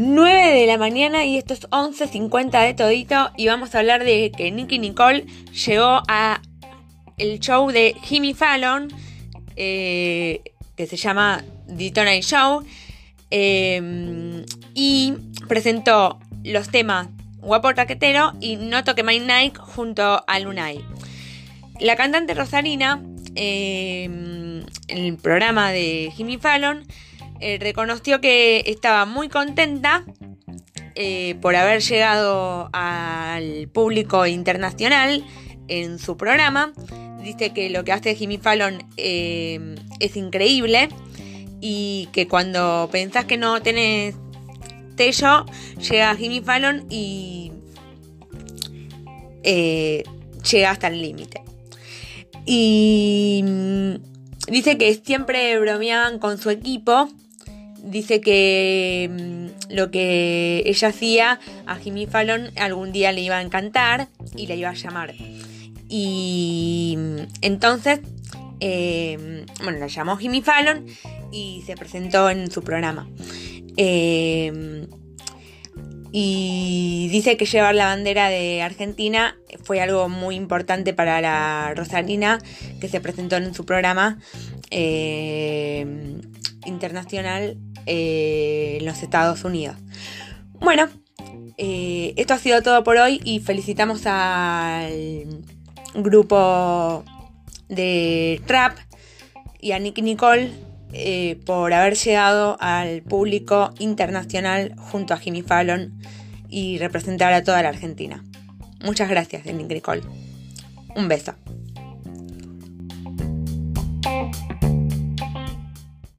9 de la mañana y esto es 11.50 de todito y vamos a hablar de que Nicky Nicole llegó a el show de Jimmy Fallon eh, que se llama The Tonight Show eh, y presentó los temas Guapo Raquetero y No Toque My Nike junto a Lunay. La cantante Rosarina eh, en el programa de Jimmy Fallon eh, reconoció que estaba muy contenta eh, por haber llegado al público internacional en su programa. Dice que lo que hace Jimmy Fallon eh, es increíble y que cuando pensás que no tenés tello, llega Jimmy Fallon y llega hasta el límite. Y mm, dice que siempre bromeaban con su equipo dice que mm, lo que ella hacía a Jimmy Fallon algún día le iba a encantar y le iba a llamar. Y mm, entonces, eh, bueno, la llamó Jimmy Fallon y se presentó en su programa. Eh, y dice que llevar la bandera de Argentina fue algo muy importante para la Rosalina que se presentó en su programa eh, internacional eh, los Estados Unidos. Bueno, eh, esto ha sido todo por hoy y felicitamos al grupo de Trap y a Nicky Nicole eh, por haber llegado al público internacional junto a Jimmy Fallon y representar a toda la Argentina. Muchas gracias, Nicky Nicole. Un beso.